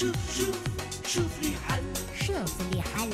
شوف شوف شوف لي حل شوف لي حل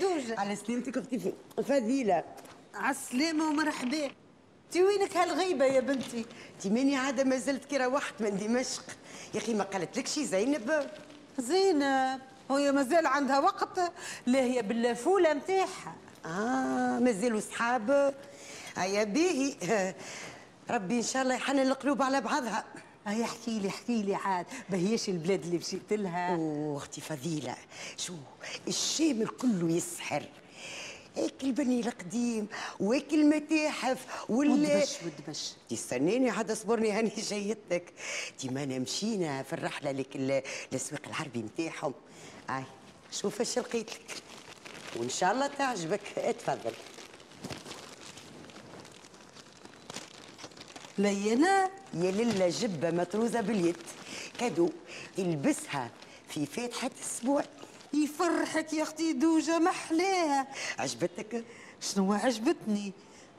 دوجه على سلامتك أختي ف- فضيلة. عالسلامه ومرحبا. انت وينك هالغيبة يا بنتي؟ انت ماني عادة ما زلت كي روحت من دمشق. يا أخي ما قالت لك شي زينب؟ زينب؟ هي مازال عندها وقت. لا هي باللافوله نتاعها آه مازالوا صحاب هيا باهي ربي إن شاء الله يحنن القلوب على بعضها. هيا احكي لي احكي لي عاد. بهيش البلاد اللي مشيت لها. أوه أختي فضيلة. شو الشام الكل يسحر. هيك البني القديم وهيك المتاحف وال ودبش ودبش. تستنيني عاد اصبرني هاني جايتك. ديما مشينا في الرحلة لك ال- الاسواق العربي نتاعهم اي شوف اش لقيت لك وإن شاء الله تعجبك. اتفضل. لينا يا لله جبة مطروزة باليد. كادو تلبسها في فاتحة أسبوع. يفرحك يا أختي دوجة محلاها. عجبتك؟ شنو عجبتني؟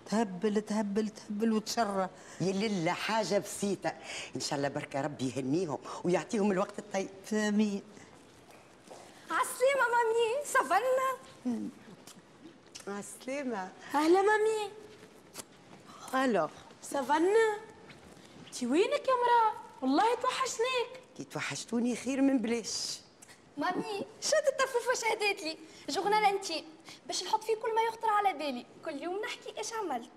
تهبل تهبل تهبل وتشرى. يا لله حاجة بسيطة. إن شاء الله بركة ربي يهنيهم ويعطيهم الوقت الطيب. فامين عالسلامة مامي صفنا مع السلامه أهلا مامي. ألو. صفنا انتي وينك يا مرا؟ والله توحشناك. كي توحشتوني خير من بلاش. مامي شد الطفوفة شهدت لي؟ جورنال انتي. باش نحط فيه كل ما يخطر على بالي. كل يوم نحكي إيش عملت.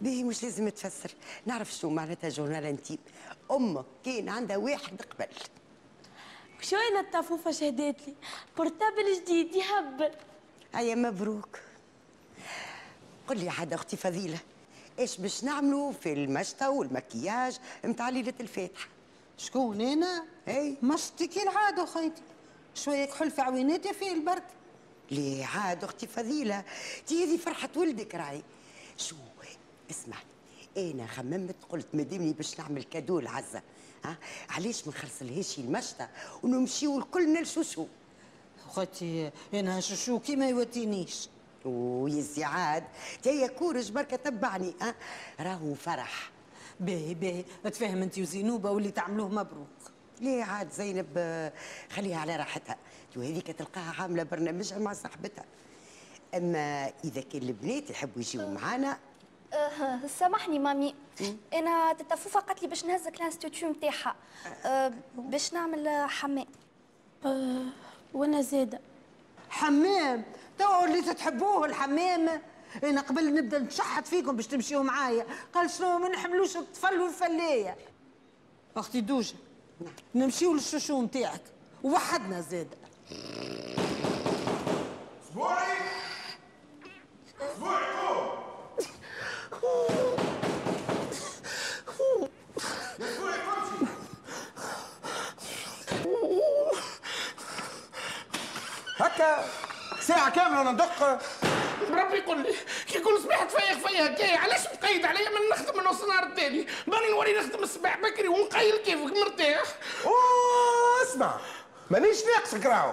باهي مش لازم تفسر. نعرف شنو معناتها جورنال انتيم أمك كان عندها واحد قبل. وشوين الطفوفة شهدت لي؟ بورتابل جديد يهبل. هيا مبروك. قل لي عاد أختي فضيلة إيش باش نعملوا في المشطه والمكياج متاع ليلة الفاتحة؟ شكون؟ أنا؟ إي. مشتي كي العاده خيتي شوية كحول في عويناتي فيه البرد. ليه عاد أختي فضيلة تي هذه فرحة ولدك راهي. شو؟ اسمع أنا خممت قلت مادامني باش نعمل cadeau لعزة. ها؟ علاش ما نخلصلهاش المشطه ونمشيو الكل نلشوشو خيتي أنا شو كي ما يوتينيش. ويا زعاد تيا كورج بركة تبعني ها؟ راهو فرح. باهي باهي تفهم انت وزينوبه واللي تعملوه مبروك. ليه عاد زينب؟ خليها على راحتها. تو هذيك تلقاها عاملة برنامجها مع صاحبتها. أما إذا كان البنات يحبوا يجيو معانا أه سامحني مامي. أنا تتفوفة قالت لي باش نهزك الانستيتيو نتاعها. أه باش نعمل حمام أه وأنا زاده حمام تو اللي تحبوه الحمام إنا قبل نبدأ نشحت فيكم باش تمشيوا معايا. قال شنو ما نحملوش الطفل والفلاية. أختي دوجة نمشيو للشوشو نتاعك. ووحدنا زاد اسبوعي اسبوعي قوم اسبوعي قمشي هكا ساعة كاملة ندق. ربي يقول لي كي يقول صباح تفيق فيا هكايا علاش مقيد عليا من نخدم من نص النهار الثاني. باني نوري نخدم الصباح بكري ونقيل كيفك مرتاح. أوه اسمع مانيش ناقصك راهو.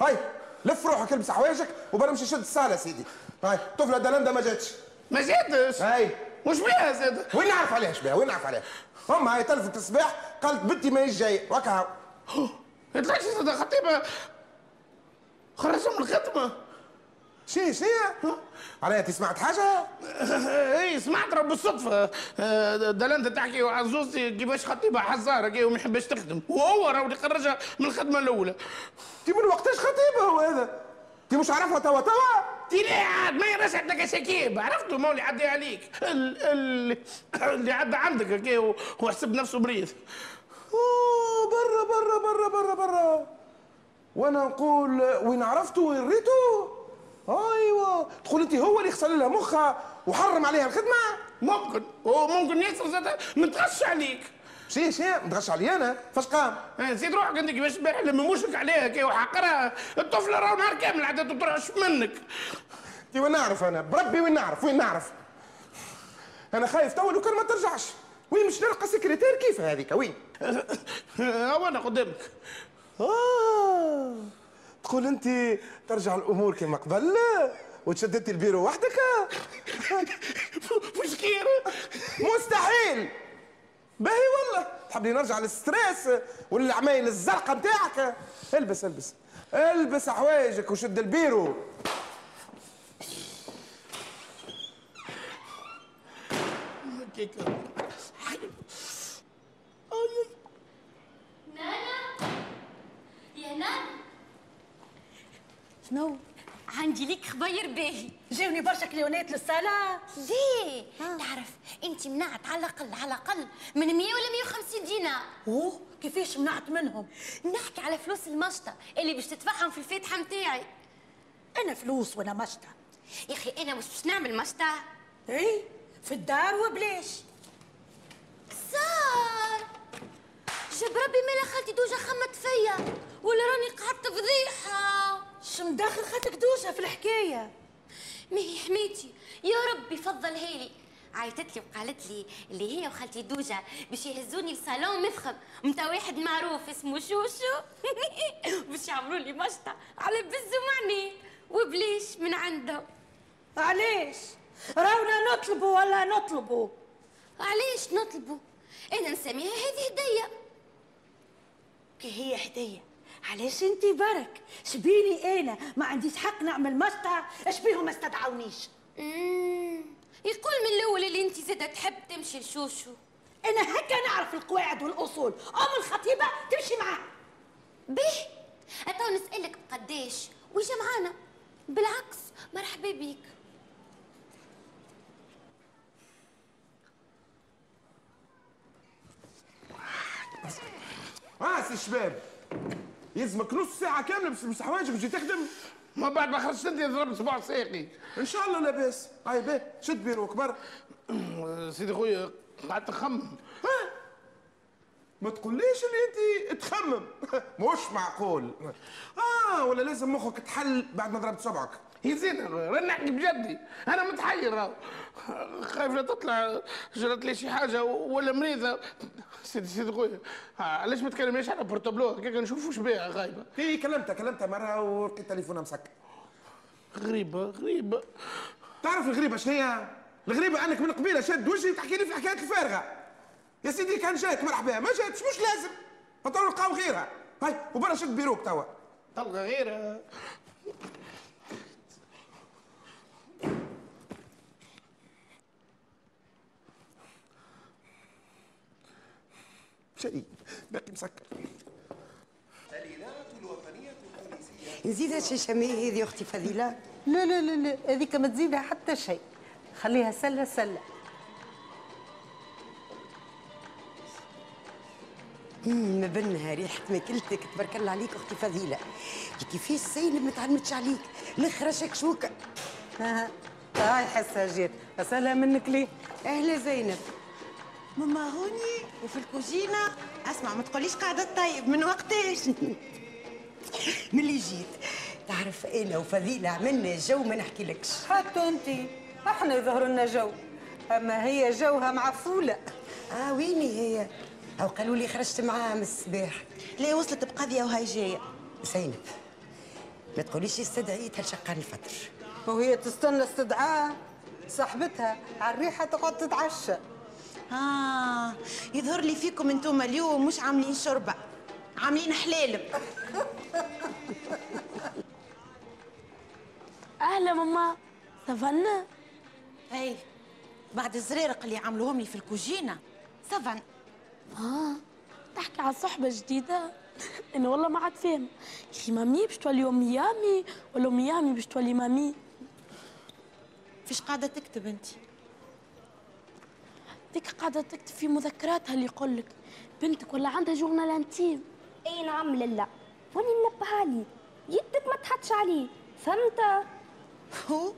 هاي لف روحك البس حوايجك وبرا نمشي شد الصالة سيدي. هاي طفلة دلندا ما جاتش. ما زادش هاي. وش بيها زاد؟ وين نعرف عليها؟ شبيه وين نعرف عليها؟ امها هاي تلفت الصباح قالت بنتي ماهيش جاية وكا يطلعش زاد خطيبة. خرجوا من الخدمة. شي شي؟ عليها أنت سمعت حاجة؟ اي سمعت راه بالصدفه آه، دلندا تحكي على زوزتي كيفاش خطيبها حزاره كي وما يحبش تخدم. وهو راه اللي خرجها من الخدمة الأولى. انت من وقتاش خطيبة هو هذا؟ انت مش عارفها توا توا؟ تي لا عاد؟ ما يراش عندك شكيب عرفته؟ اللي عدى عليك. ال- ال- اللي عدى عندك هكا هو هو حسب نفسه مريض أوه برا برا برا برا برا. وأنا نقول وين عرفته وين ريته أيوه. تقول أنت هو اللي غسل لها مخها وحرم عليها الخدمة؟ ممكن. وممكن ياسر زاد متغش عليك. شي شي متغش علي أنا. فاش قام؟ آه، نسيت روحك انت كيفاش البارح لما مشرك عليها كي وحقرها. الطفلة راه نهار كامل عدت ترعش منك؟ انت وين نعرف أنا؟ بربي وين نعرف؟ وين نعرف؟ أنا خايف توا لو كان ما ترجعش. وين مش نلقى سكرتير؟ كيف هذيك؟ وين؟ هو أنا قدامك. آه. تقول أنت ترجع الأمور كما قبل؟ وتشددي البيرو وحدك؟ كير مستحيل. باهي والله. تحبني نرجع لل stress والعمايل الزرقاء نتاعك؟ البس البس. البس حوايجك وشد البيرو. نانا يا نانا شنو؟ عندي ليك خبير باهي جاوني برشا كليونات للصالة. ليه؟ تعرف انت منعت على الأقل على الأقل من 100 ولا 150 دينار. أوه كيفاش منعت منهم؟ نحكي على فلوس المشطة اللي باش تدفعهم في الفاتحة متاعي. أنا فلوس وأنا مشطة. يا أخي أنا مش باش نعمل مشطة. إي في الدار وبلاش. صار. جاب ربي مالا خالتي دوجا خمت فيا ولا راني قعدت فضيحة. شو مدخل خالتك دوشة في الحكاية؟ ما هي حميتي يا ربي فضلها لي. عيطت لي وقالت لي اللي هي وخالتي دوجة باش يهزوني لصالون مفخم متاع واحد معروف اسمه شوشو. باش يعملوا لي مشطة على بزو معني وبليش من عنده. علاش راونا نطلبوا ولا نطلبوا علاش نطلبوا أنا نسميها هذه هدية. كي هي هدية. علاش أنت برك؟ شبيني أنا. ما عنديش حق نعمل مسطع اشبيهم ما استدعونيش. يقول من الأول اللي أنت زادة تحب تمشي لشوشو. أنا هكا نعرف القواعد والأصول. أم الخطيبة تمشي معاه به. أتو نسألك بقداش ويجي معانا. بالعكس مرحبا بيك. آه سي الشباب. يلزمك نص ساعة كاملة باش تلبس حوايجك وتجي تخدم. ما بعد ما خرجت أنت ضربت صباع ساقي. إن شاء الله لاباس. هاي باه. شد بيروك برا سيدي خويا قعدت نخمم ما تقوليش اللي أنت تخمم. مش معقول. آه ولا لازم مخك تحل بعد ما ضربت صبعك. هي زين راني نحكي بجدي. أنا متحير. راهو خايف لا تطلع جرت لي شي حاجة ولا مريضة. سيدي سيدي خويا علاش ما تكلمنيش على بورتابلو؟ هكاك نشوف واش بيها غايبة. هي كلمتها كلمتها مرة ولقيت تليفونها مسكر غريبة غريبة. تعرف الغريبة شنو هي؟ الغريبة أنك من قبيلة شاد وجهي وتحكي لي في الحكايات الفارغة؟ يا سيدي كان جات مرحبا ما جاتش مش لازم. فترى نلقاو غيرها. هاي وبرا شد بيروك توا. تلقى غيرها. شيء باقي مسكر. نزيد شي شميه هذه أختي فضيلة. لا لا لا لا هذيك ما تزيدها حتى شيء. خليها سلة سلة. مم، ما بينها ريحة ماكلتك تبارك الله عليك أختي فضيلة. كيفاش زينب ما تعلمتش عليك. الأخرى شكشوكة ها هاي حسها جيت أسألها منك ليه؟ أهلا زينب. ماما هوني وفي الكوزينة. أسمع ما تقوليش قاعدة طيب. من وقتاش من اللي جيت. تعرف أنا وفضيلة عملنا جو ما نحكيلكش حتى انت. أحنا يظهر لنا جو. أما هي جوها معفولة. آه ويني هي؟ أو قالوا لي خرجت معاها من الصباح ليه وصلت بقضية وهي جاية؟ زينب ما تقوليش استدعيتها لشقان الفطر. وهي تستنى استدعاء؟ صاحبتها على الريحة تقعد تتعشى. آه يظهر لي فيكم أنتم اليوم مش عاملين شوربة عاملين حلالب أهلا ماما سافانا؟ هاي بعد الزريرق اللي عملوهم لي في الكوجينة سفن آه تحكي عن صحبة جديدة؟ أنا والله ما عاد فاهم. أخي مامي باش تولي ميامي ولا ميامي باش تولي مامي؟ فيش قاعدة تكتب انت ديك قاعدة تكتب في مذكراتها اللي يقول لك بنتك ولا عندها journal intime إي نعم لله. واني منبه عليه يدك ما تحطش عليه. فهمت؟ هو؟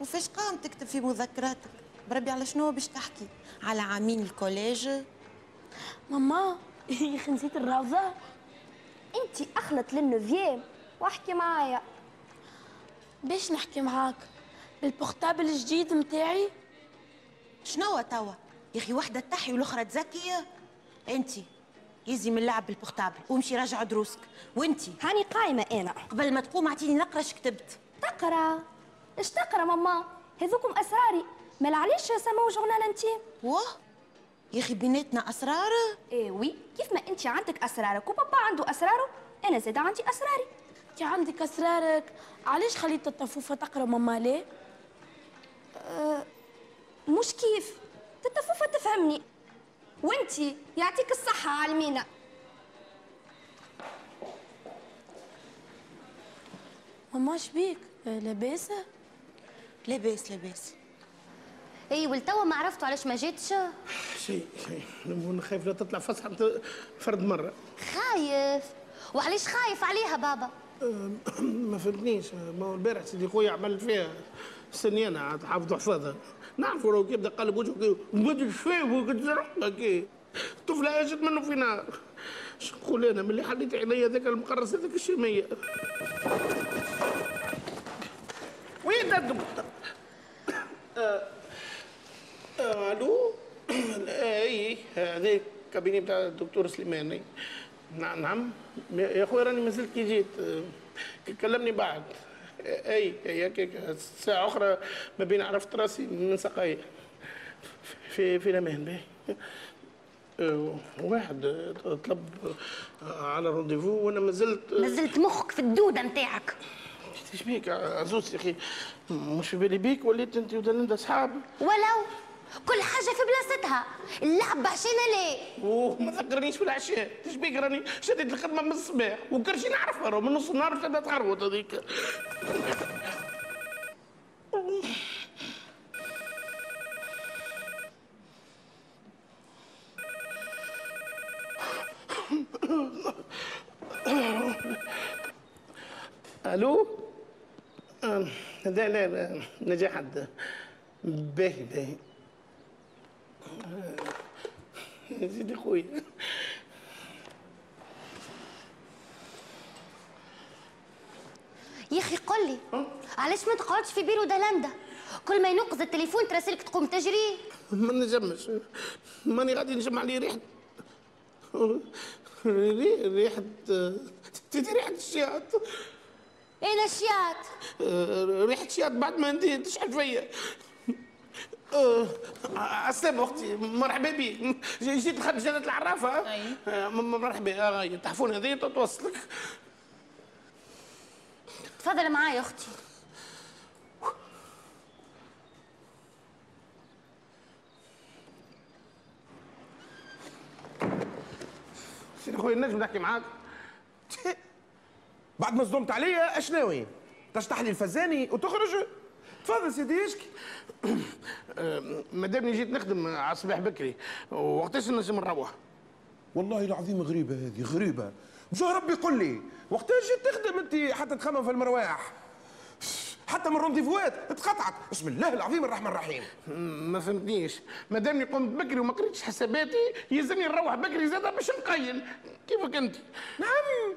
وفيش قام تكتب في مذكراتك؟ بربي على شنو باش تحكي؟ على عامين ال collège؟ ماما يا أخي نسيت الروضة انت أخلط لل neuvième واحكي معايا. باش نحكي معاك؟ بال portable الجديد متاعي؟ شنو توا؟ يا أخي وحدة تحي والأخرى تزكي. أنت يزي من اللعب بال portable وامشي راجع دروسك. وأنت؟ هاني قايمة أنا. قبل ما تقوم أعطيني نقرا اش كتبت. تقرأ؟ إيش تقرأ ماما؟ هذوكم أسراري. مال علاش سموه جورنال انتيم واه؟ يا أخي بيناتنا أسرار؟ إيه وي. كيف ما أنت عندك أسرارك وبابا عنده أسراره أنا زاد عندي أسراري. أنت عندك أسرارك؟ علاش خليت الطفوفة تقرأ ماما ليه؟ مش كيف. تتفوفة تفهمني وانتي يعطيك الصحة عالمينا ماما شبيك لاباسة؟ لاباس لاباس. اي والتوا ما عرفتوا علاش ما جيتش؟ شيء شيء. خايف لا تطلع فسحه بت- فرد مرة. خايف؟ وعلاش خايف عليها بابا؟ ما فهمتنيش. ما هو البارح سيدي خويا عمل فيها سنيانة عاد حافظ حفاظها. نعرفوا لو كيبدا قلب وجهه أدري شايف وقد طفلة اجت منه في نار. اش نقول أنا؟ ملي حليت عينيا ذاك المقرص هذاك الشمية وين تدم آه، آه، ألو؟ أي هذاك كابيني بتاع الدكتور سليماني. نعم نعم. يا أخوي راني مازلت كي جيت. كلمني بعد. أي هكاك ساعة أخرى ما بين عرفت راسي من سقايا في في الأمان باهي واحد طلب على رونديفو وأنا مازلت نزلت مخك في الدودة نتاعك. إيش بيك؟ عزوز يا أخي مش في بالي بيك وليت أنت ودلندا أصحاب. ولو؟ كل حاجة في بلاصتها. اللعب عشان ليه أوه ما تذكرنيش في العشاء. إيش بيك راني شديت الخدمة من الصباح. وكرشي نعرفها من نص النهار ابتدت تخربط هذيك. ألو؟ لا لا لا نجاح حد باهي باهي. سيدي خويا. يا أخي قل لي علاش ما تقعدش في بيرو دلندا كل ما ينقز التليفون تراسلك تقوم تجري. ما نجمش. ماني غادي نجمع لي ريحة. ري- ريحة تدي ريحة الشياط. أين الشيات آه، ريحة شياط بعد ما انت تشحن فيا. السلام أختي. مرحبا بك جيت لخد جنة العرافة. أي. آه، م- مرحبا. آه، تحفون هذه توصلك. تفضل معايا أختي. سيدي خويا نجم نحكي معاك. بعد ما صدمت عليا اش ناوي تشطح لي الفزاني وتخرج؟ تفضل سيدي اشكي مادامني جيت نخدم على الصباح بكري وقتاش نجم نروح والله العظيم غريبة هذه غريبة. بجاه ربي قل لي وقتاش جيت تخدم أنت حتى تخمم في المرواح. حتى من رونديفوات اتقطعت بسم الله العظيم الرحمن الرحيم. ما فهمتنيش. ما دامني قمت بكري وما قريتش حساباتي يلزمني نروح بكري زاد باش نقيل كيفك أنت؟ نعم.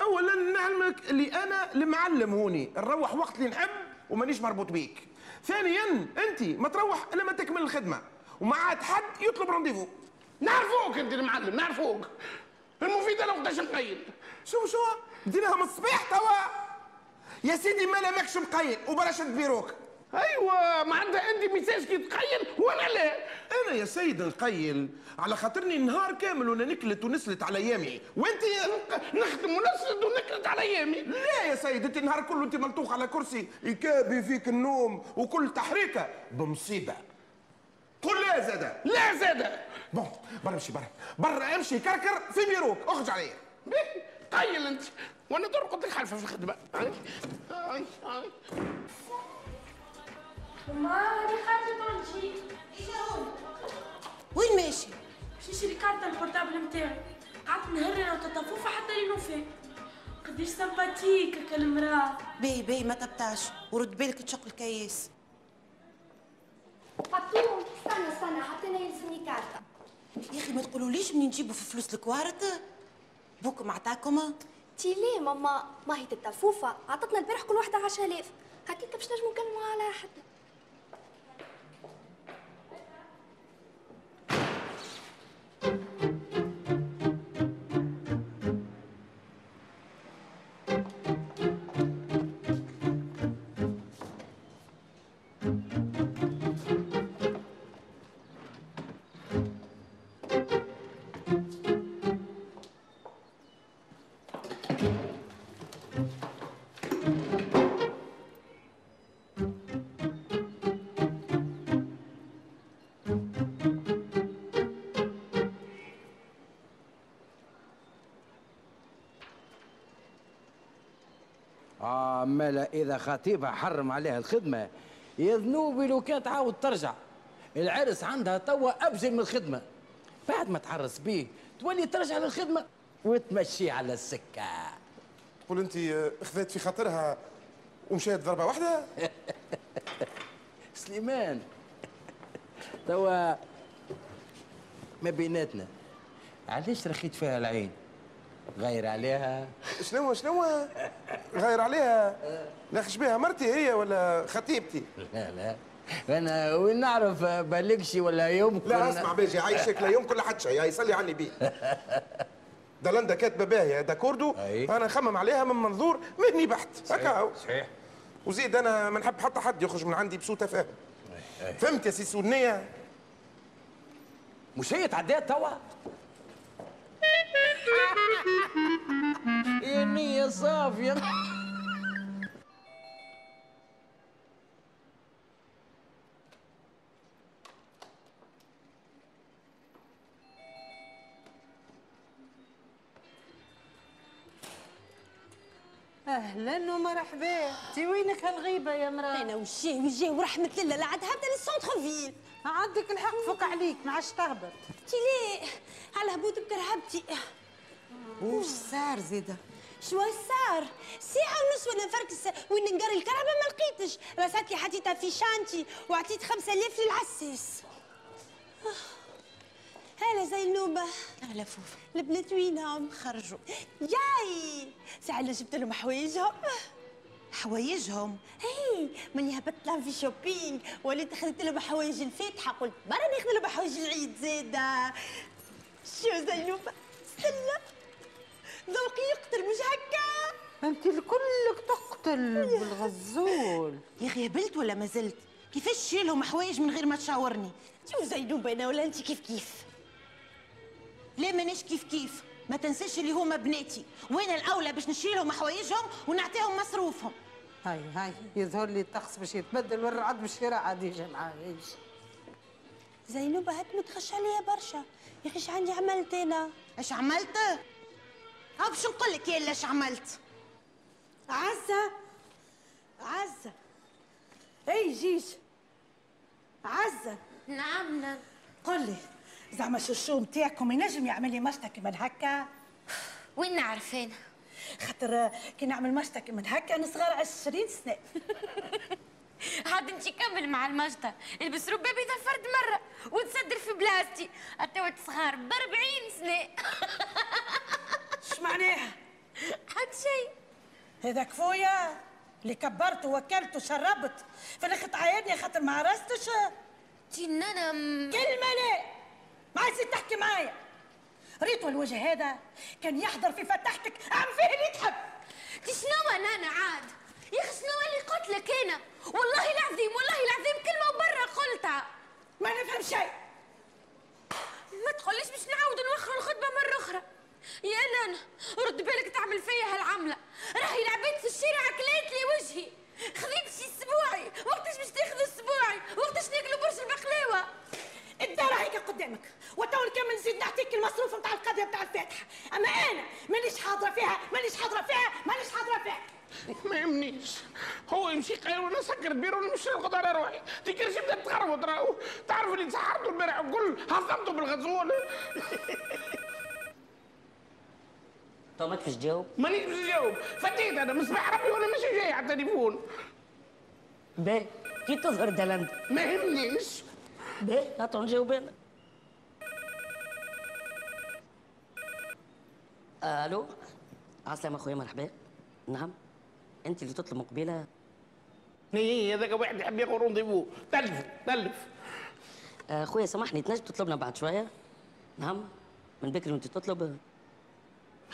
اولا نعلمك اللي أنا المعلم هوني. نروح وقت اللي نحب ومانيش مربوط بيك. ثانيا أنت ما تروح إلا ما تكمل الخدمة. وما عاد حد يطلب rendez-vous نعرفوك أنت المعلم نعرفوك المفيد أنا وقتاش نقيل شو شو ديناها من الصباح توا. يا سيدي مالا ماكش مقيل وبلاش بيروك أيوه معناتها أنت ميسالش كي تقيل وأنا لا. أنا يا سيد نقيل على خاطرني نهار كامل وأنا نكلت ونسلت على ايامي وأنت نخدم ونسلت ونكلت على ايامي لا يا سيد أنت النهار كله أنت ملطوخ على كرسي. يكابي فيك النوم وكل تحريكة بمصيبة. قل لا زادة. لا زادة. bon برا امشي برا. برا امشي كركر في بيروك أخرج عليا قيل أنت. وأنا لك حالفه في الخدمة. وين ماشي؟ باش نشري كارتة ال portable نتاعي قعدت نهر أنا وتطفوفة حتى لي نوفي قديش sympathique هكا المراه باهي باهي ما تبتعش. ورد بالك تشق الكياس. بطوم استنى استنى حتى أنا يلزمني كارتة يا أخي ما تقولوليش منين نجيبوا في فلوس الكوارت؟ بوكم عطاكم تي ليه ماما؟ ما هي تتفوفة. عطتنا البارح كل واحدة 10000 هكاك باش نجمو نكلموا على حد. آه مالا إذا خطيبها حرم عليها الخدمة. يذنوبي لو كانت تعاود ترجع العرس عندها توا أبجل من الخدمة. بعد ما تعرس بيه تولي ترجع للخدمة وتمشي على السكة. تقول أنت أخذت في خاطرها ومشيت ضربة واحدة؟ سليمان توا ما بيناتنا. علاش رخيت فيها العين؟ غير عليها؟ شنو شنو غير عليها. لا بها مرتي هي ولا خطيبتي؟ لا لا. أنا وين نعرف بالكشي ولا يمكن لا اسمع باجي عايشك لا يوم كل حد شيء هاي صلي عني بيه. دلندا كاتبة باهيه d'accord و أنا نخمم عليها من منظور مهني بحت. هكا صحيح. وزيد أنا ما نحب حتى حد يخرج من عندي بسوء تفاهم فهمت يا سي سنية؟ مش هي تعديت توا؟ يا نية صافية. أهلا ومرحبا انت وينك هالغيبة يا مرأة؟ أنا وجهي وجهي ورحمة الله. لا عاد هبدا لل centre-ville عندك الحق. فك عليك. ما عادش تهبط. تي ليه؟ على هبوط بكرهبتي. وش صار زيده شو صار؟ ساعة ونص وأنا نفركس وين نقري الكهرباء ما لقيتش. رساتلي حطيتها في chantier وعطيت خمسة آلاف للعساس هلا زينوبة أهلا فوفا. البنات وينهم؟ خرجوا. جاي! ساعة اللي جبت لهم حوايجهم. حوايجهم؟ هي ماني هبطت لهم في shopping وليت أخذت لهم حوايج الفاتحة. قلت برا ناخذ لهم حوايج العيد زادة شو زينوبة استنى. يقتل مش هكا؟ انت الكلك تقتل بالغزول. يا أخي هبلت ولا ما زلت؟ كيفاش تشريلهم حوايج من غير ما تشاورني؟ شو زينوبة أنا ولا انت كيف كيف؟ ليه مانيش كيف كيف. ما تنساش اللي هما بناتي. وين الأولى باش نشريلهم حوايجهم ونعطيهم مصروفهم. هاي هاي يظهر لي الطقس باش يتبدل والرعد بالشراء عاد يجي معايا زينوبة هات متخش عليها برشا. يا أخي عندي عملت أنا؟ إيش عملت؟ ها باش نقول لك يا إيش عملت؟ عزة عزة. إي جيج عزة. نعم نعم. قل لي زعما الشو نتاعكم ينجم يعمل لي مشتك من هكا؟ وين نعرف أنا؟ خاطر كي نعمل مشتك من هكا نصغر 20 سنة. عاد انت كمل مع المجدة البس ربابي ذا فرد مرة وتصدر في بلاستي. التوا صغار ب 40 سنة. اش معناها؟ حد شيء هذاك خويا اللي كبرت ووكلت وشربت. في الآخر تعايرني خاطر ما عرستش. أنا كلمة لا. ما عايز تحكي معايا. ريتو الوجه هذا كان يحضر في فتحتك. عم فيه اللي تحب. شنو أنا عاد؟ يا أخي شنو اللي قلت لك أنا؟ والله العظيم والله العظيم كلمه وبرا قلتها. ما نفهم شيء. ما تقوليش باش نعاود نوخر الخطبه مرة أخرى. يا نانا رد بالك تعمل فيا هالعمله راهي العباد في الشارع كلات لي وجهي. خذيت شي اسبوعي وقتاش باش تاخذ اسبوعي وقتاش ناكلوا برش البقلاوه الدار هيك قدامك. وتو نكمل نزيد نعطيك المصروف نتاع القضية نتاع الفاتحة. أما أنا مانيش حاضرة فيها مانيش حاضرة فيها مانيش حاضرة فيها. ما يهمنيش. هو يمشي يقيل وأنا نسكر البيرو وأنا نمشي نرقد على روحي. تكرش بدأت تخربط راهو. تعرف اللي تسحرته البارح وكل هضمته بالغزول تو ما تفش تجاوب مانيش باش نجاوب فتيت أنا. مصباح ربي وأنا ماشي جاي على التليفون. باهي كي تظهر دلند ما يهمنيش. باهي هاتوا نجاوب أنا. ألو؟ عسلامة أخويا مرحبا. نعم؟ أنت اللي تطلب مقبلة؟ إيه هذاك واحد يحب ياخذ rendez-vous تلف تلف. آه، أخويا سامحني تنجم تطلبنا بعد شوية؟ نعم. من بكري وأنت تطلب؟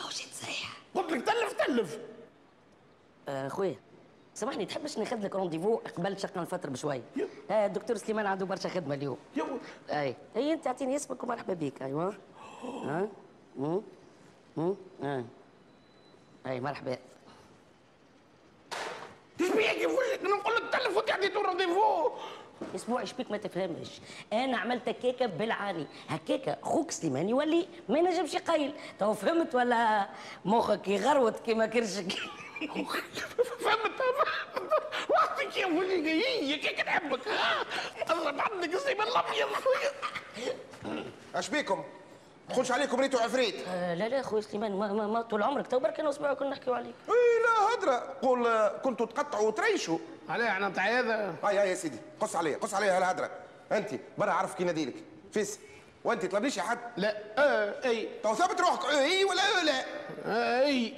جيت صحيح قلت لك تلف تلف. آه، أخويا سامحني تحبش ناخذ لك rendez-vous قبل شقان الفطر بشوي؟ آه الدكتور سليمان عنده برشا خدمة اليوم. أي. أي أنت أعطيني اسمك ومرحبا بك أيوه. ها؟ مم. مم. آه. أي مرحبا. يقول لك نقول لك تلف عطيته rendez-vous أسبوع إيش بيك ما تفهمش. أنا عملت هكاكه بالعاني. هكاكه خوك سليمان يولي ما ينجمش يقيل تو فهمت ولا؟ مخك يغروت كيما كرشك. فهمت؟ وقتك يا ولي هي كيك نحبك اضرب عندك الزيبان الأبيض. اش بيكم؟ تخش عليكم ريتو عفريت آه لا لا خويا سليمان ما, ما, ما طول عمرك. تو برك أنا أسبوع كنا نحكيو عليك. اي لا هدرة. قول آه، كنتوا تقطعوا وتريشوا. عليه إحنا نتاع هذا. هاي هاي يا سيدي. قص عليا قص عليا هالهدرة أنت برا عرف كي ناديلك فيس. وأنت طلبنيش يا حد لا آه أي. تو ثبت روحك. آه، اي ولا آه، لا. آه أي.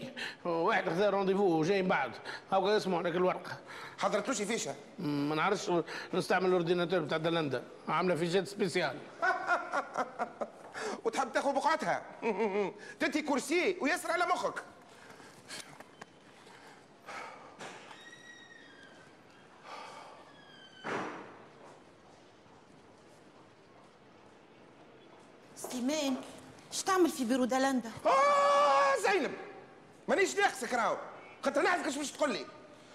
واحد خذا رونديفو جاي من بعد. هاو اسمه هذاك الورقة. حضرتوش فيشها ما نعرفش نستعمل الاورديناتور بتاع دلندا. عاملة في جيت سبيسيال. وتحب تاخذ بقعتها. تنتي كرسي ويسر على مخك. سليمان اش تعمل في بيرو دالندا؟ آه زينب مانيش ناقصك راهو. خاطر نعرفك اش باش تقول لي.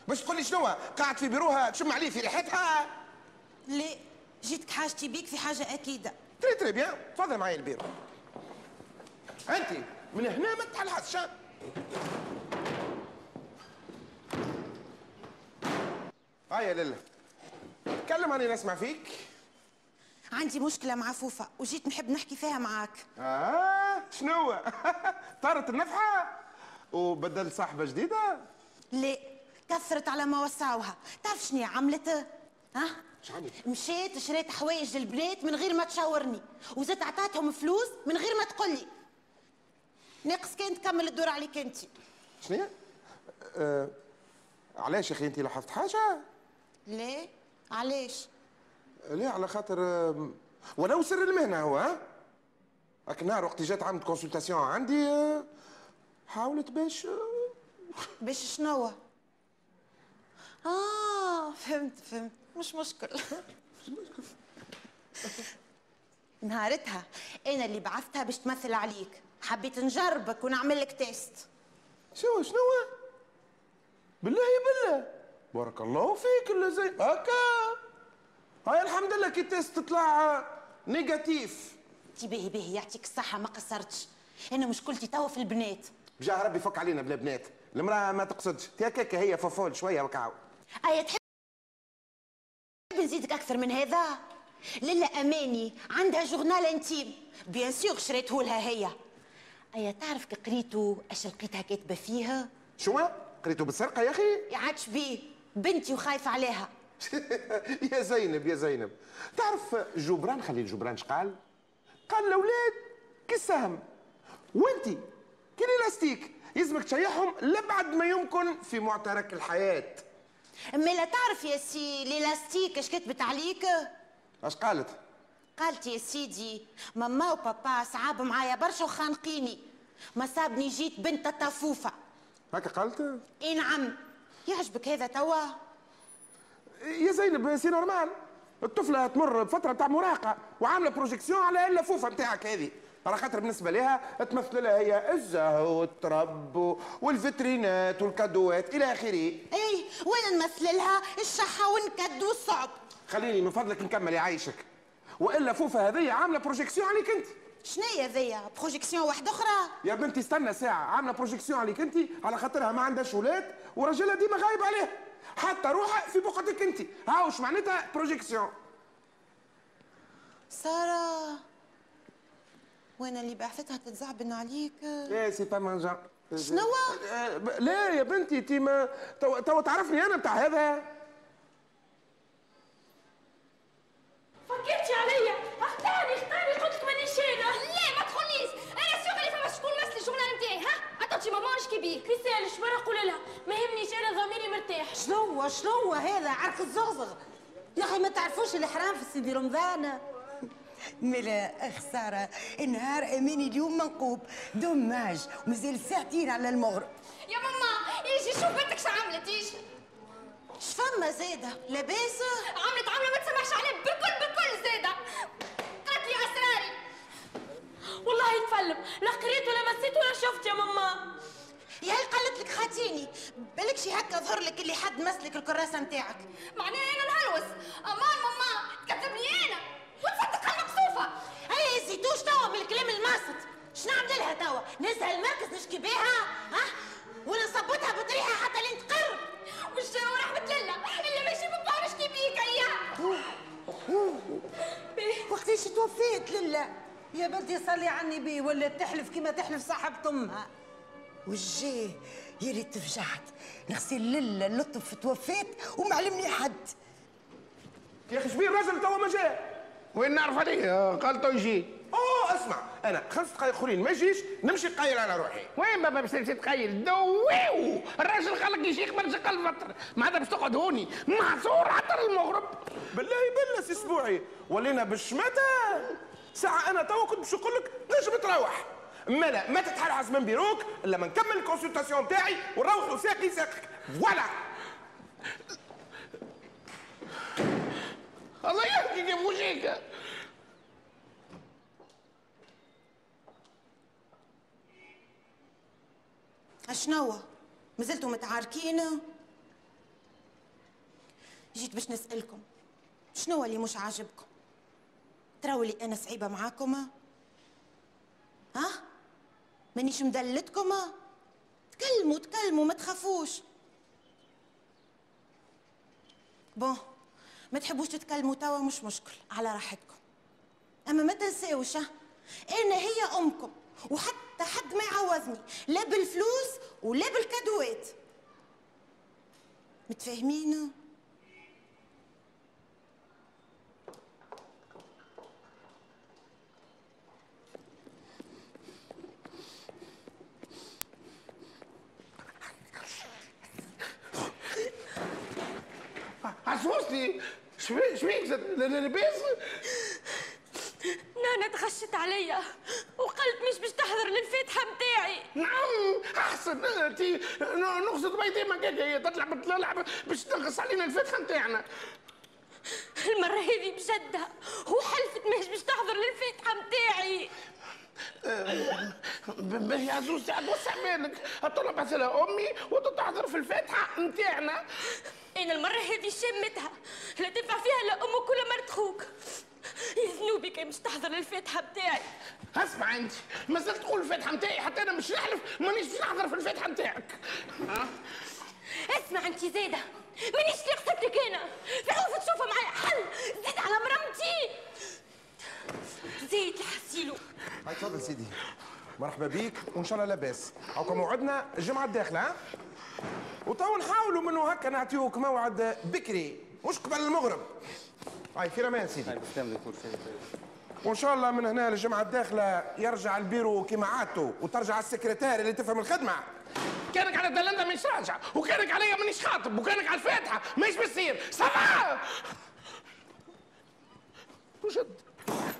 باش تقول لي شنو قاعد في بيروها تشم عليه في ريحتها. لا جيتك حاجتي بيك في حاجة أكيدة. très très bien تفضل معايا البيرو. انت من هنا ما تحلحسش ها؟ هاي يا لله تكلم اني نسمع فيك. عندي مشكلة مع فوفا وجيت نحب نحكي فيها معاك. آه شنو طارت النفحة؟ وبدل صاحبة جديدة؟ لا كثرت على ما وسعوها. تعرف شنو عملت؟ ها؟ مشيت شريت حوايج للبنات من غير ما تشاورني وزدت عطاتهم فلوس من غير ما تقولي ناقص كان تكمل الدور عليك انت. شنو آه علاش يا أخي أنت لاحظت حاجة؟ ليه علاش؟ ليه على خاطر آه، ولو سر المهنة هو ها؟ هاك النهار وقت جات عملت كونسلتاسيون عندي آه، حاولت باش آه، باش شنو آه فهمت فهمت. مش مشكل. نهارتها أنا اللي بعثتها باش تمثل عليك. حبيت نجربك ونعمل لك test. شو شنو؟ بالله بالله. بارك الله فيك اللي زي هكا. هاي الحمد لله كي test تطلع négatif. تي باهي باهي يعطيك الصحة ما قصرتش. أنا مشكلتي توا في البنات. بجاه ربي فك علينا بلا بنات. المرأة ما تقصدش. تي هكاك هي fofolle شوية وكاو أيا تحب نزيدك أكثر من هذا؟ للا أماني عندها journal intime bien sûr شريته لها هي. أيا تعرف كي قريته أش لقيتها كاتبة فيها؟ شو؟ قريته بالسرقة يا أخي؟ يعادش بيه بنتي وخايفة عليها. يا زينب يا زينب. تعرف جبران خليل جبران شقال قال؟ الاولاد كالسهم وأنتي كي ال élastique يلزمك تشيحهم لأبعد ما يمكن في معترك الحياة. اما لا تعرف يا سي ليلاستيك اش كتبت عليك؟ اش قالت؟ قالت يا سيدي ماما وبابا صعاب معايا برشا وخانقيني. ما صابني جيت بنت طفوفه هكا قالت؟ إي نعم. يعجبك هذا توا؟ يا زينب c'est normal. الطفلة تمر بفترة تاع مراهقه وعاملة projection على اللفوفه نتاعك هذه. على خاطر بالنسبة لها تمثل لها هي الزهو والطرب والفيترينات والكادوات إلى آخره. اي وأنا نمثل لها؟ الشحة والنكد والصعب. خليني من فضلك نكمل يعيشك وإلا فوفا هذه عاملة projection عليك أنت. شنيا ذيا projection واحدة أخرى؟ يا بنتي استنى ساعة. عاملة projection عليك أنت على خاطرها ما عندهاش ولاد وراجلها ديما غايب عليها حتى روحها في بقعتك أنت. ها وش معناتها projection سارة. وأنا اللي بعثتها تتزعبن عليك؟ إيه c'est pas mon genre شنو؟ لا يا بنتي انت ما تو, تو تعرفني أنا بتاع هذا. فكرتي عليا. أختاري اختاري قلت لك مانيش أنا لا ما تخونيش. أنا سيغ اللي فما شكون مثل الجورنال نتاعي ها؟ عطاتي ماما واش كبير. كي سالش مرة قول لها؟ ما يهمنيش أنا ضميري مرتاح. شنو؟ شنو هذا؟ عرق الزغزغ. يا أخي ما تعرفوش الحرام في سيدي رمضان؟ ملا خسارة النهار أماني اليوم منقوب. دوماج ومازال ساعتين على المغرب. يا ماما يجي شوف بنتك شو عملت يجي شفما زاده لاباس عملت عملة ما تسمحش عليه بالكل بالكل زاده قالت لي اسراري والله يتفلم لا قريت ولا مسيت ولا شفت يا ماما. يا هي قالت لك خاتيني. بالك شي هكا ظهر لك اللي حد مسلك الكراسة نتاعك. معناها أنا نهلوس. أمان ماما تكذبني أنا. وتصدق المقصوفه هيا يزيدوش توا من الكلام الماسط. شنو نعمل لها توا؟ نزها المركز نشكي بيها؟ ها؟ ولا نصبتها بطريحه حتى لين تقر مش ورحمة الله اللي ماشي بابا نشكي بيك اياه وقتاش توفيت لله؟ يا بنتي صلي على النبي ولا تحلف كما تحلف صاحبة أمها. وجيه يا ريت تفجعت. نغسل لله اللطف توفيت وما علمني حد. يا أخي شبيه الراجل توا ما جاء. وين نعرف عليه؟ قال تو يجي أوه اسمع أنا خمس دقائق أخرين ما يجيش نمشي قايل على روحي. وين بابا باش تمشي تقيل دويو! الراجل خلق يجي قبل شقل فترة ما عاد باش تقعد هوني. معصور حتى المغرب. بالله بالله سي السبوعي. ولينا بالشماتة ساعة أنا توا كنت باش نقول لك نجم تروح. مالا ما تتحرعز من بيروك إلا ما نكمل ال consultations تاعي ونروحوا ساقي ساقك. voilà! الله يحكي كيف وجهك اشنو مازلتوا متعاركين؟ جيت باش نسألكم شنو اللي مش عاجبكم؟ تراو لي أنا صعيبة معاكم؟ ها؟ مانيش مدلتكم؟ تكلموا تكلموا ما تخافوش. بون ما تحبوش تتكلموا توا مش مشكل. على راحتكم. أما ما تنساوش أنا هي أمكم. وحتى حد ما يعوضني. لا بالفلوس ولا بالكادوات متفاهمين؟ عسوستي شبيك شبيك لاباس نانا تغشت عليا وقلت مش باش تحضر للفاتحة متاعي. نعم أحسن. انت نقصد بيتي ما كيك هي تطلع بتلعب باش تنقص علينا الفتحه نتاعنا المرة هذه بجدها وحلفت مش باش تحضر للفاتحة متاعي. باهي يا عزوز عاد وسع بالك الطلب مثلا أمي وتتحضر في الفاتحة نتاعنا أنا المرة هذه شمتها. لا تنفع فيها لا أمك ولا مرت خوك. يا ذنوبي كي مش تحضر للفاتحة بتاعي. اسمع أنت ما زلت تقول الفاتحة نتاعي حتى أنا مش نحلف مانيش نحضر في الفاتحة نتاعك اسمع أنت زاده مانيش اللي قصدتك أنا. في تشوفها معايا حل زيد على مرمتي. زيد الحسيلو هاي تفضل سيدي. مرحبا بيك وإن شاء الله لاباس. هاكا موعدنا الجمعة الداخلة ها؟ وتوا نحاولوا منه هكا نعطيوك موعد بكري. مش قبل المغرب. هاي في رمان سيدي. وإن شاء الله من هنا للجمعه الداخلة يرجع البيرو كما عادته وترجع السكرتير اللي تفهم الخدمة. كانك على دلندا مانيش راجع وكانك عليا مانيش خاطب وكانك على الفاتحة. ماهيش بتصير. سما وشد.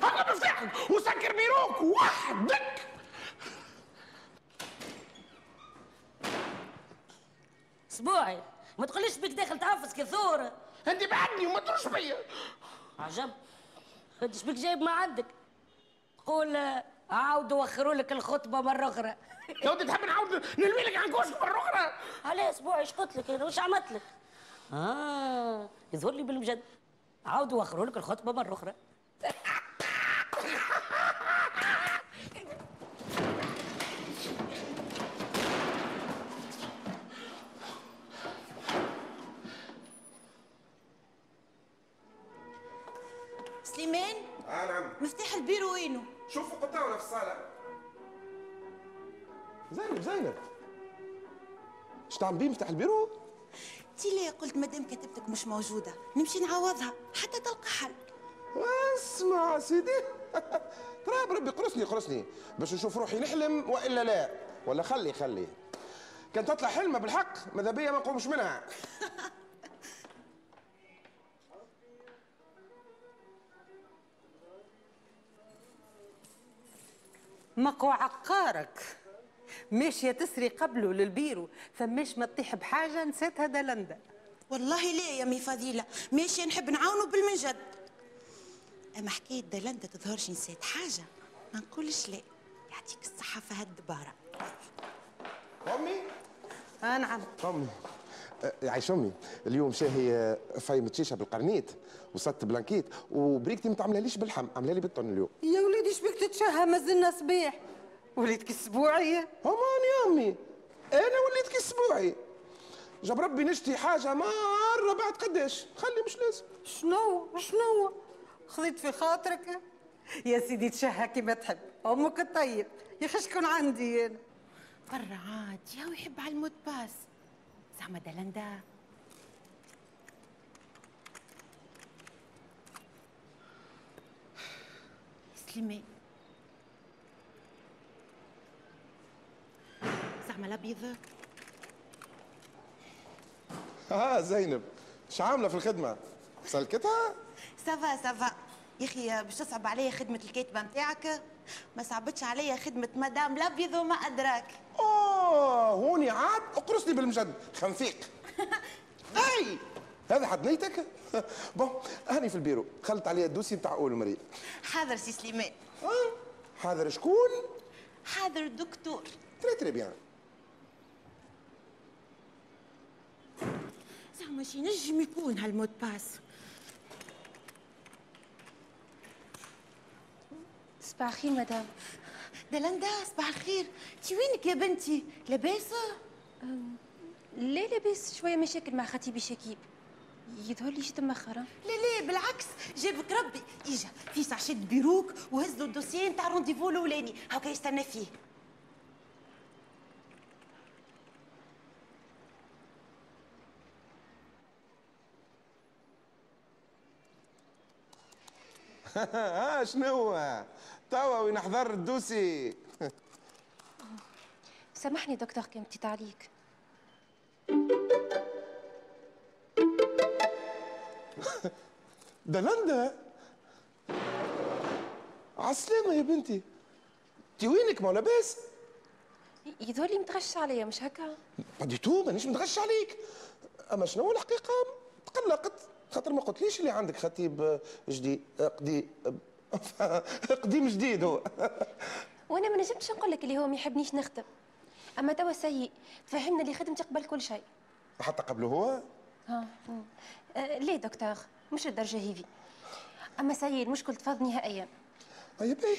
هذا مفتاحك. وسكر بيروك. وحدك. أسبوعي. ما تقوليش بك داخل تعفس كثور. انت بعدني وما تروش بيا. عجب. خدش بك جايب ما عندك؟ تقول عاودوا وخروا لك الخطبة مرة أخرى. ودي تحب نعاود نلوي لك عن كوشك مرة أخرى. عليه أسبوع إيش قلت لك أنا وش عملت لك؟ آه يظهر لي بالمجد. عاودوا وخروا لك الخطبة مرة أخرى. الصاله زينب زينب. إيش تعمل بيه مفتاح البيرو؟ تي ليه قلت مادام كتبتك مش موجودة نمشي نعوضها حتى تلقى حل. اسمع سيدي. ترى بربي قرصني قرصني. باش نشوف روحي نحلم وإلا لا. ولا خلي خلي. كان تطلع حلمة بالحق ماذا بيا ما نقومش منها. مقوى عقارك. ماشية تسري قبله للبيرو ثماش ما تطيح بحاجة نسيتها دلندا والله لا يا مي فضيلة ماشي نحب نعاونو بالمنجد أما حكاية دلندا تظهرش نسيت حاجة ما نقولش لا يعطيك الصحة في هالدباره امي آه نعم. امي أه، عايش أمي. اليوم شاهي أه، فايمة شيشه بالقرنيت وصدت بلانكيت. وبريكتي ما تعملهاليش بالحم عامله لي بالطن اليوم. يا وليدي شبيك تتشهى مازلنا صبيح. وليدك اسبوعية أمان يا أمي. أنا وليت كاسبوعي جاب ربي نشتي حاجة مرة بعد قداش؟ خلي مش لازم. شنو؟ شنو؟ خذيت في خاطرك. يا سيدي تشهى كيما تحب. أمك الطيب. يا أخي شكون عندي أنا؟ برا عاد يا يحب على الموت باس زعما دلندا سليمان زعما الأبيض. آه زينب. إيش عاملة في الخدمة؟ سلكتها؟ ça va ça va. يا أخي باش تصعب عليا خدمة الكاتبة نتاعك ما صعبتش عليا خدمة مدام الابيض وما أدراك. اوه هوني عاد اقرصني بالمجد. خنفيق أي! هذا حد نيتك؟ bon هاني في البيرو. خلت عليا ال dossier بتاع أول مريض. حاضر سي سليمان. حاضر شكون؟ حاضر دكتور. très très bien زعما شي نجم يكون هالموت باس صباح الخير مدام. دلندا صباح الخير انت وينك يا بنتي؟ لاباس؟ لا لاباس شوية مشاكل مع خطيبي شكيب. يظهر لي جيت مأخرة لا لا بالعكس. جابك ربي. إجا في ساعة بيروك وهز له ال dossier نتاع rendez-vous الأولاني. هاكا يستنى فيه. ها شنو توا وين حضر ال dossier. سامحني دكتور كلمتي عليك دلندا عالسلامة يا بنتي. انت وينك ما لاباس يظهر لي متغش عليا مش هكا؟ با تو مانيش متغش عليك. أما شنو الحقيقة؟ تقلقت خاطر ما قلتليش اللي عندك خطيب جديد قديم قديم جديد. هو وأنا ما نجمتش نقول لك اللي هو ما يحبنيش نخدم. اما توا سيء تفهمنا اللي خدمتي قبل كل شيء. حتى قبله هو؟ ها. آه ليه دكتور؟ مش الدرجه هذي اما سيء المشكل تفض نهائيا. طيب إيه.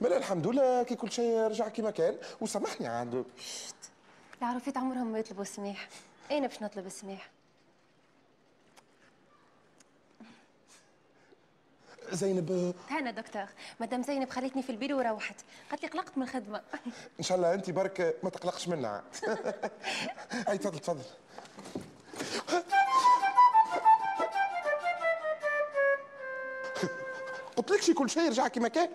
ملا الحمد لله كي كل شيء رجع كما كان. وسامحني عاد. العروفات عمرهم ما يطلبوا السماح. أنا باش نطلب السماح؟ زينب. هانا دكتور. مدام زينب خلتني في البيرو وروحت. قالت لي قلقت من الخدمة. إن شاء الله انت برك ما تقلقش منها. أي تفضل تفضل. قلت لكش كل شيء يرجع كما كان